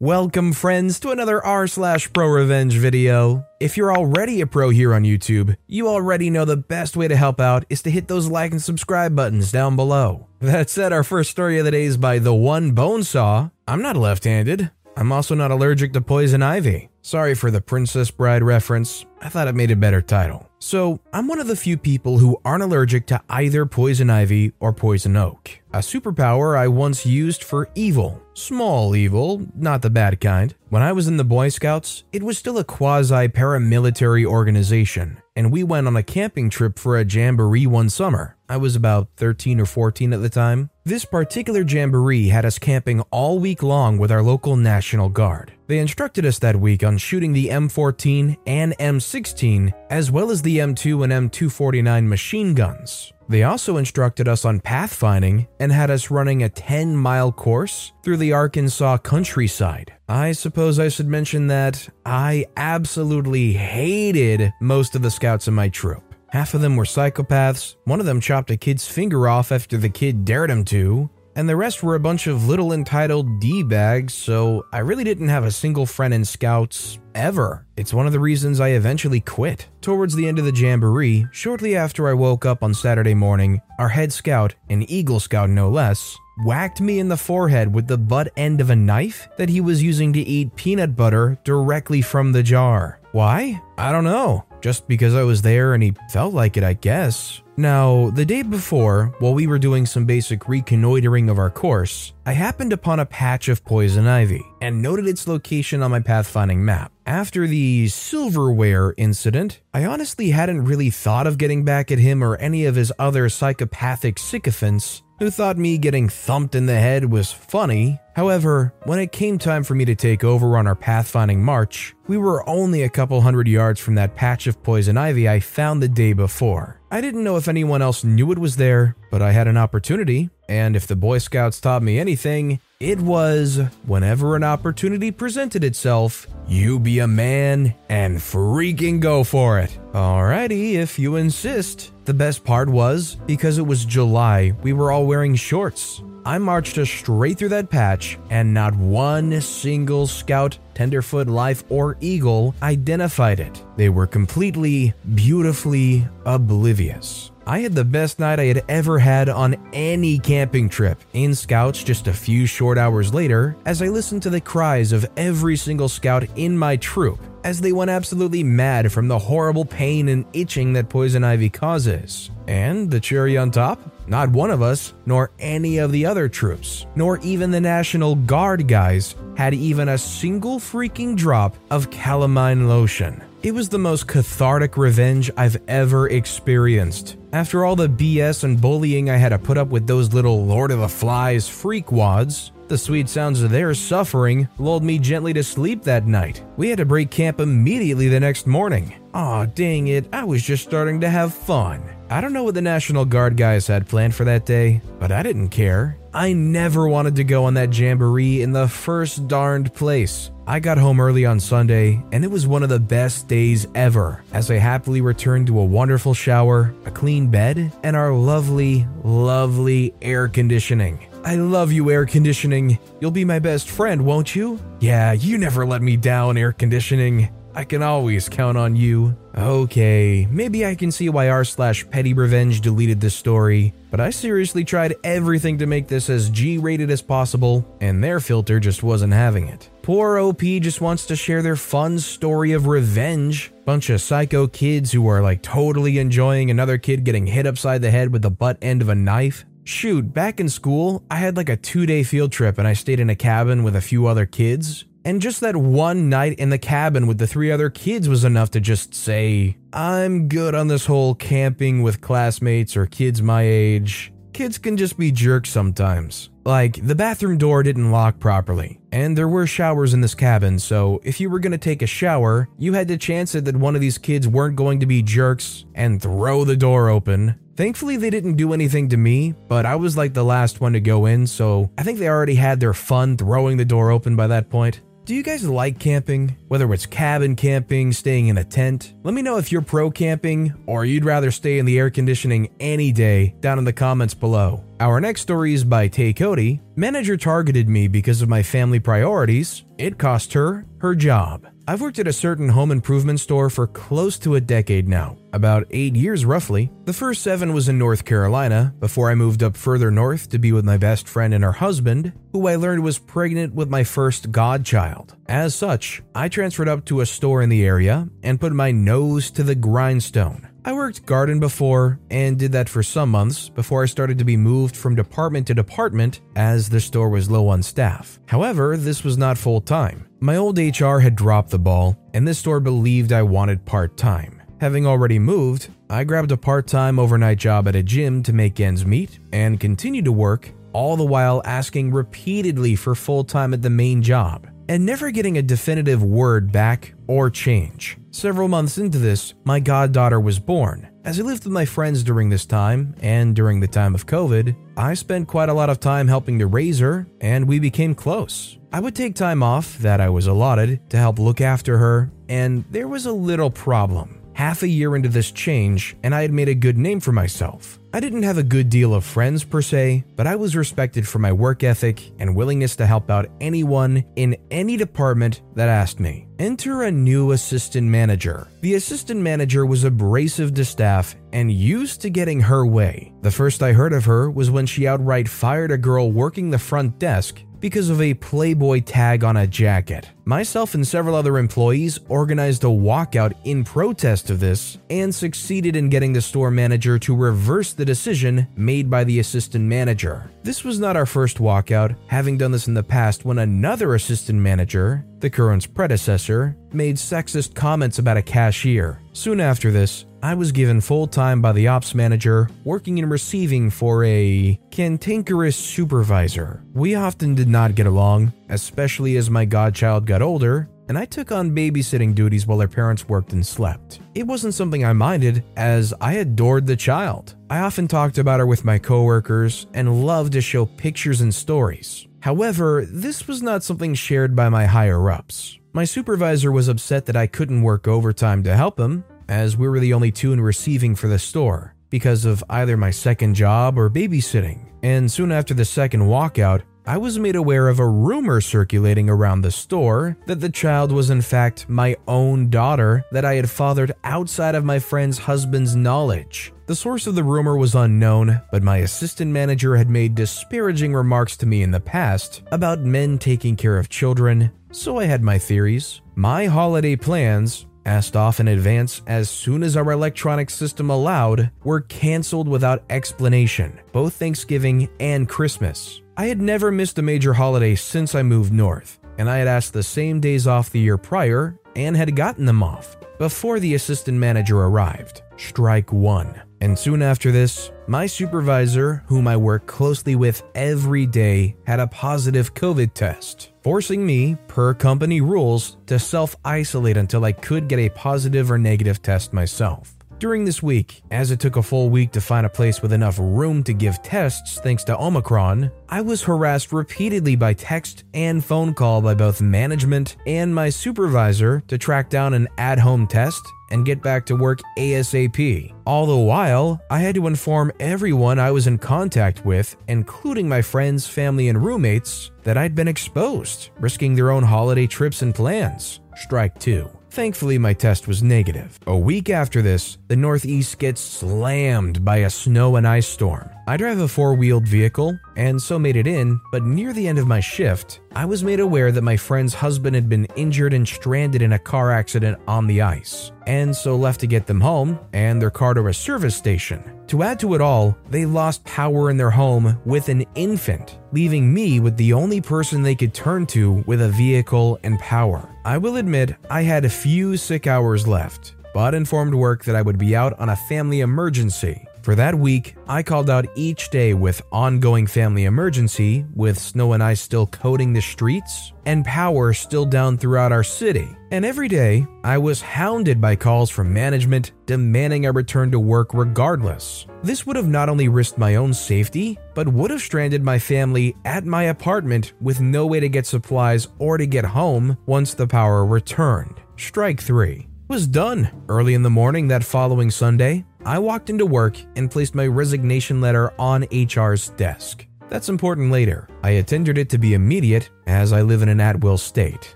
Welcome, friends, to another r slash pro revenge video. If you're already a pro here on YouTube, you already know the best way to help out is to hit those like and subscribe buttons down below. That said, our first story of the day is by The One Bone Saw. I'm not left handed. I'm also not allergic to poison ivy. Sorry for the Princess Bride reference. I thought it made a better title. So, I'm one of the few people who aren't allergic to either poison ivy or poison oak. A superpower I once used for evil. Small evil, not the bad kind. When I was in the Boy Scouts, it was still a quasi paramilitary organization, and we went on a camping trip for a jamboree one summer. I was about 13 or 14 at the time. This particular jamboree had us camping all week long with our local National Guard. They instructed us that week on shooting the M14 and M16, as well as the M2 and M249 machine guns. They also instructed us on pathfinding and had us running a 10 mile course through the Arkansas countryside. I suppose I should mention that I absolutely hated most of the scouts in my troop. Half of them were psychopaths, one of them chopped a kid's finger off after the kid dared him to, and the rest were a bunch of little entitled D bags, so I really didn't have a single friend in Scouts ever. It's one of the reasons I eventually quit. Towards the end of the jamboree, shortly after I woke up on Saturday morning, our head scout, an Eagle Scout no less, whacked me in the forehead with the butt end of a knife that he was using to eat peanut butter directly from the jar. Why? I don't know. Just because I was there and he felt like it, I guess. Now, the day before, while we were doing some basic reconnoitering of our course, I happened upon a patch of poison ivy and noted its location on my pathfinding map. After the silverware incident, I honestly hadn't really thought of getting back at him or any of his other psychopathic sycophants who thought me getting thumped in the head was funny. However, when it came time for me to take over on our pathfinding march, we were only a couple hundred yards from that patch of poison ivy I found the day before. I didn't know if anyone else knew it was there, but I had an opportunity, and if the Boy Scouts taught me anything, it was whenever an opportunity presented itself, you be a man and freaking go for it. Alrighty, if you insist. The best part was, because it was July, we were all wearing shorts. I marched us straight through that patch, and not one single scout, tenderfoot, life, or eagle identified it. They were completely, beautifully oblivious. I had the best night I had ever had on any camping trip in scouts just a few short hours later as I listened to the cries of every single scout in my troop as they went absolutely mad from the horrible pain and itching that poison ivy causes. And the cherry on top? Not one of us, nor any of the other troops, nor even the National Guard guys, had even a single freaking drop of calamine lotion. It was the most cathartic revenge I've ever experienced. After all the BS and bullying I had to put up with those little Lord of the Flies freak wads, the sweet sounds of their suffering lulled me gently to sleep that night. We had to break camp immediately the next morning. Aw, dang it, I was just starting to have fun. I don't know what the National Guard guys had planned for that day, but I didn't care. I never wanted to go on that jamboree in the first darned place. I got home early on Sunday, and it was one of the best days ever as I happily returned to a wonderful shower, a clean bed, and our lovely, lovely air conditioning. I love you, air conditioning. You'll be my best friend, won't you? Yeah, you never let me down, air conditioning. I can always count on you. Okay, maybe I can see why r slash petty revenge deleted this story, but I seriously tried everything to make this as G rated as possible, and their filter just wasn't having it. Poor OP just wants to share their fun story of revenge. Bunch of psycho kids who are like totally enjoying another kid getting hit upside the head with the butt end of a knife. Shoot, back in school, I had like a two day field trip and I stayed in a cabin with a few other kids. And just that one night in the cabin with the three other kids was enough to just say, I'm good on this whole camping with classmates or kids my age. Kids can just be jerks sometimes. Like, the bathroom door didn't lock properly, and there were showers in this cabin, so if you were gonna take a shower, you had to chance it that one of these kids weren't going to be jerks and throw the door open. Thankfully, they didn't do anything to me, but I was like the last one to go in, so I think they already had their fun throwing the door open by that point. Do you guys like camping? Whether it's cabin camping, staying in a tent? Let me know if you're pro camping or you'd rather stay in the air conditioning any day down in the comments below. Our next story is by Tay Cody. Manager targeted me because of my family priorities. It cost her her job. I've worked at a certain home improvement store for close to a decade now, about eight years roughly. The first seven was in North Carolina before I moved up further north to be with my best friend and her husband, who I learned was pregnant with my first godchild. As such, I transferred up to a store in the area and put my nose to the grindstone. I worked garden before and did that for some months before I started to be moved from department to department as the store was low on staff. However, this was not full time. My old HR had dropped the ball, and this store believed I wanted part time. Having already moved, I grabbed a part time overnight job at a gym to make ends meet and continued to work, all the while asking repeatedly for full time at the main job and never getting a definitive word back or change. Several months into this, my goddaughter was born. As I lived with my friends during this time, and during the time of COVID, I spent quite a lot of time helping to raise her, and we became close. I would take time off that I was allotted to help look after her, and there was a little problem half a year into this change, and I had made a good name for myself. I didn't have a good deal of friends per se, but I was respected for my work ethic and willingness to help out anyone in any department that asked me. Enter a new assistant manager. The assistant manager was abrasive to staff and used to getting her way. The first I heard of her was when she outright fired a girl working the front desk because of a Playboy tag on a jacket. Myself and several other employees organized a walkout in protest of this and succeeded in getting the store manager to reverse the decision made by the assistant manager. This was not our first walkout, having done this in the past when another assistant manager, the current's predecessor, made sexist comments about a cashier. Soon after this, I was given full time by the ops manager, working in receiving for a cantankerous supervisor. We often did not get along, especially as my godchild got older, and I took on babysitting duties while her parents worked and slept. It wasn't something I minded, as I adored the child. I often talked about her with my coworkers and loved to show pictures and stories. However, this was not something shared by my higher ups. My supervisor was upset that I couldn't work overtime to help him, as we were the only two in receiving for the store, because of either my second job or babysitting. And soon after the second walkout, I was made aware of a rumor circulating around the store that the child was in fact my own daughter that I had fathered outside of my friend's husband's knowledge. The source of the rumor was unknown, but my assistant manager had made disparaging remarks to me in the past about men taking care of children, so I had my theories. My holiday plans, asked off in advance as soon as our electronic system allowed, were canceled without explanation, both Thanksgiving and Christmas. I had never missed a major holiday since I moved north, and I had asked the same days off the year prior and had gotten them off before the assistant manager arrived. Strike one. And soon after this, my supervisor, whom I work closely with every day, had a positive COVID test, forcing me, per company rules, to self isolate until I could get a positive or negative test myself. During this week, as it took a full week to find a place with enough room to give tests thanks to Omicron, I was harassed repeatedly by text and phone call by both management and my supervisor to track down an at home test and get back to work ASAP. All the while, I had to inform everyone I was in contact with, including my friends, family, and roommates, that I'd been exposed, risking their own holiday trips and plans. Strike two. Thankfully, my test was negative. A week after this, the Northeast gets slammed by a snow and ice storm. I drive a four wheeled vehicle, and so made it in, but near the end of my shift, I was made aware that my friend's husband had been injured and stranded in a car accident on the ice, and so left to get them home and their car to a service station. To add to it all, they lost power in their home with an infant, leaving me with the only person they could turn to with a vehicle and power. I will admit, I had a few sick hours left, but informed work that I would be out on a family emergency For that week, I called out each day with ongoing family emergency, with snow and ice still coating the streets, and power still down throughout our city. And every day, I was hounded by calls from management demanding I return to work regardless. This would have not only risked my own safety, but would have stranded my family at my apartment with no way to get supplies or to get home once the power returned. Strike 3 was done. Early in the morning that following Sunday, I walked into work and placed my resignation letter on HR's desk. That's important later. I intended it to be immediate as I live in an at will state.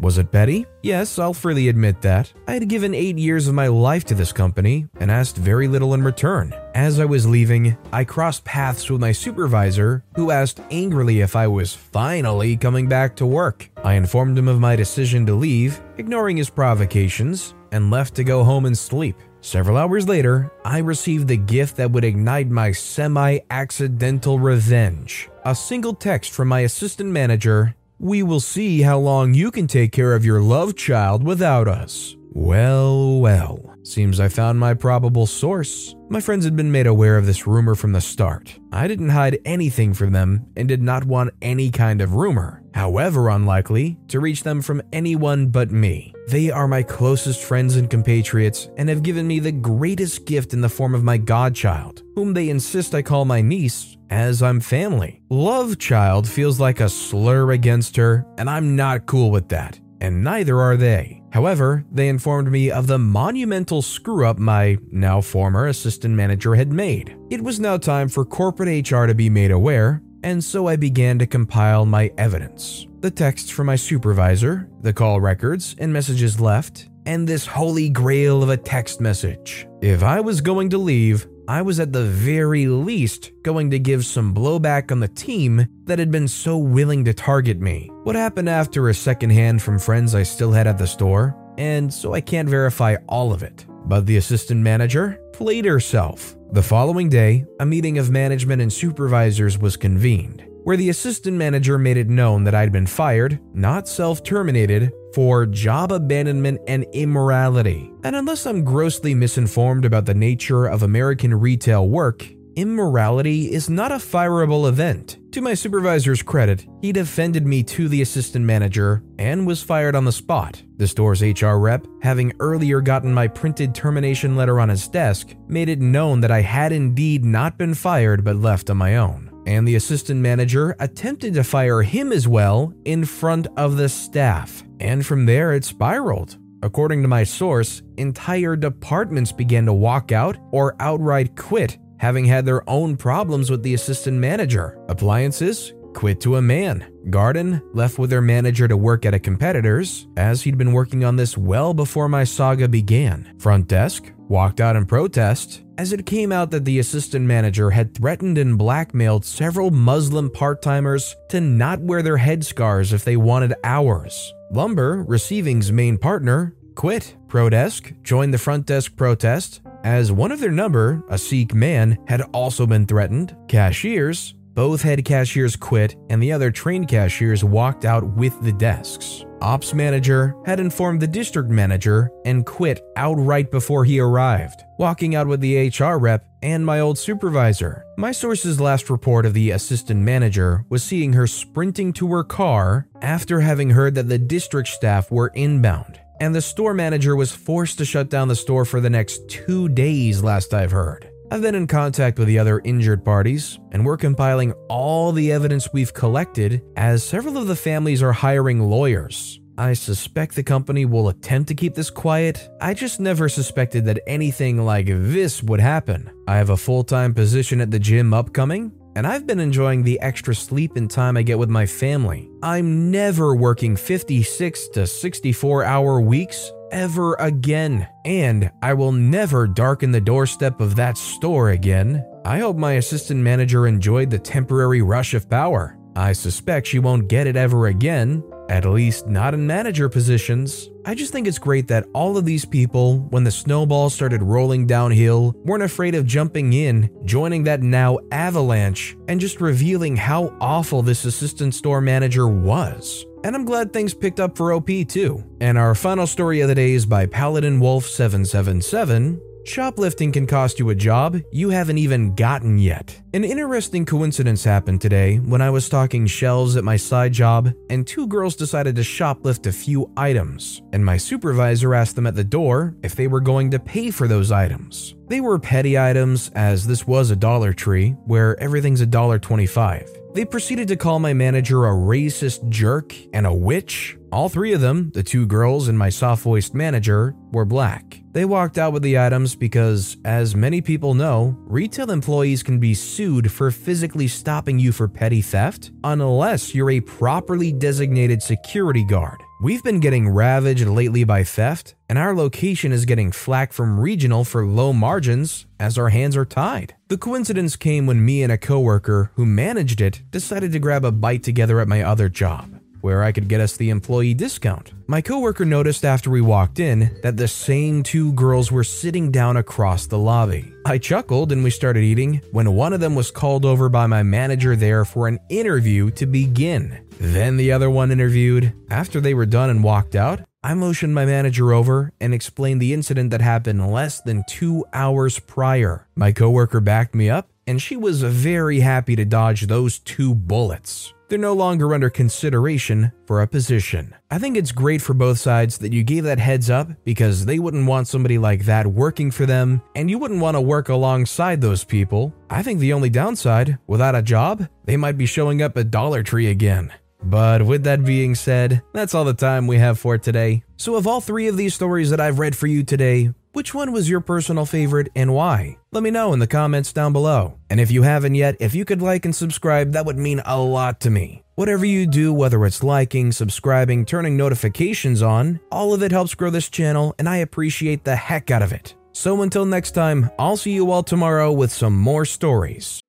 Was it Betty? Yes, I'll freely admit that. I had given eight years of my life to this company and asked very little in return. As I was leaving, I crossed paths with my supervisor, who asked angrily if I was finally coming back to work. I informed him of my decision to leave, ignoring his provocations, and left to go home and sleep. Several hours later, I received the gift that would ignite my semi accidental revenge. A single text from my assistant manager We will see how long you can take care of your love child without us. Well, well. Seems I found my probable source. My friends had been made aware of this rumor from the start. I didn't hide anything from them and did not want any kind of rumor, however unlikely, to reach them from anyone but me. They are my closest friends and compatriots and have given me the greatest gift in the form of my godchild, whom they insist I call my niece, as I'm family. Love child feels like a slur against her, and I'm not cool with that and neither are they. However, they informed me of the monumental screw up my now former assistant manager had made. It was now time for corporate HR to be made aware, and so I began to compile my evidence. The texts from my supervisor, the call records and messages left, and this holy grail of a text message. If I was going to leave, I was at the very least going to give some blowback on the team that had been so willing to target me. What happened after a second hand from friends I still had at the store, and so I can't verify all of it. But the assistant manager played herself. The following day, a meeting of management and supervisors was convened where the assistant manager made it known that I'd been fired, not self terminated, for job abandonment and immorality. And unless I'm grossly misinformed about the nature of American retail work, immorality is not a fireable event. To my supervisor's credit, he defended me to the assistant manager and was fired on the spot. The store's HR rep, having earlier gotten my printed termination letter on his desk, made it known that I had indeed not been fired but left on my own and the assistant manager attempted to fire him as well in front of the staff. And from there, it spiraled. According to my source, entire departments began to walk out or outright quit, having had their own problems with the assistant manager. Appliances quit to a man. Garden left with their manager to work at a competitor's, as he'd been working on this well before my saga began. Front desk walked out in protest as it came out that the assistant manager had threatened and blackmailed several Muslim part timers to not wear their headscarves if they wanted hours. Lumber, Receiving's main partner, quit. Prodesk joined the front desk protest as one of their number, a Sikh man, had also been threatened. Cashiers both head cashiers quit, and the other trained cashiers walked out with the desks. Ops manager had informed the district manager and quit outright before he arrived, walking out with the HR rep and my old supervisor. My source's last report of the assistant manager was seeing her sprinting to her car after having heard that the district staff were inbound, and the store manager was forced to shut down the store for the next two days, last I've heard. I've been in contact with the other injured parties, and we're compiling all the evidence we've collected as several of the families are hiring lawyers. I suspect the company will attempt to keep this quiet. I just never suspected that anything like this would happen. I have a full time position at the gym upcoming, and I've been enjoying the extra sleep and time I get with my family. I'm never working 56 to 64 hour weeks ever again, and I will never darken the doorstep of that store again. I hope my assistant manager enjoyed the temporary rush of power. I suspect she won't get it ever again, at least not in manager positions. I just think it's great that all of these people, when the snowball started rolling downhill, weren't afraid of jumping in, joining that now avalanche, and just revealing how awful this assistant store manager was. And I'm glad things picked up for OP too. And our final story of the day is by Paladin Wolf 777 Shoplifting can cost you a job you haven't even gotten yet. An interesting coincidence happened today when I was stocking shelves at my side job, and two girls decided to shoplift a few items, and my supervisor asked them at the door if they were going to pay for those items. They were petty items, as this was a Dollar Tree, where everything's a dollar twenty-five. They proceeded to call my manager a racist jerk and a witch. All three of them, the two girls and my soft voiced manager, were black. They walked out with the items because, as many people know, retail employees can be sued for physically stopping you for petty theft unless you're a properly designated security guard. We've been getting ravaged lately by theft, and our location is getting flack from regional for low margins as our hands are tied. The coincidence came when me and a coworker who managed it decided to grab a bite together at my other job where I could get us the employee discount. My coworker noticed after we walked in that the same two girls were sitting down across the lobby. I chuckled and we started eating when one of them was called over by my manager there for an interview to begin. Then the other one interviewed. After they were done and walked out, I motioned my manager over and explained the incident that happened less than two hours prior. My coworker backed me up, and she was very happy to dodge those two bullets. They're no longer under consideration for a position. I think it's great for both sides that you gave that heads up because they wouldn't want somebody like that working for them, and you wouldn't want to work alongside those people. I think the only downside, without a job, they might be showing up at Dollar Tree again. But with that being said, that's all the time we have for today. So, of all three of these stories that I've read for you today, which one was your personal favorite and why? Let me know in the comments down below. And if you haven't yet, if you could like and subscribe, that would mean a lot to me. Whatever you do, whether it's liking, subscribing, turning notifications on, all of it helps grow this channel, and I appreciate the heck out of it. So until next time, I'll see you all tomorrow with some more stories.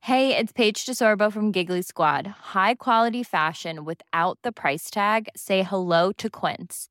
Hey, it's Paige DeSorbo from Giggly Squad. High quality fashion without the price tag? Say hello to Quince.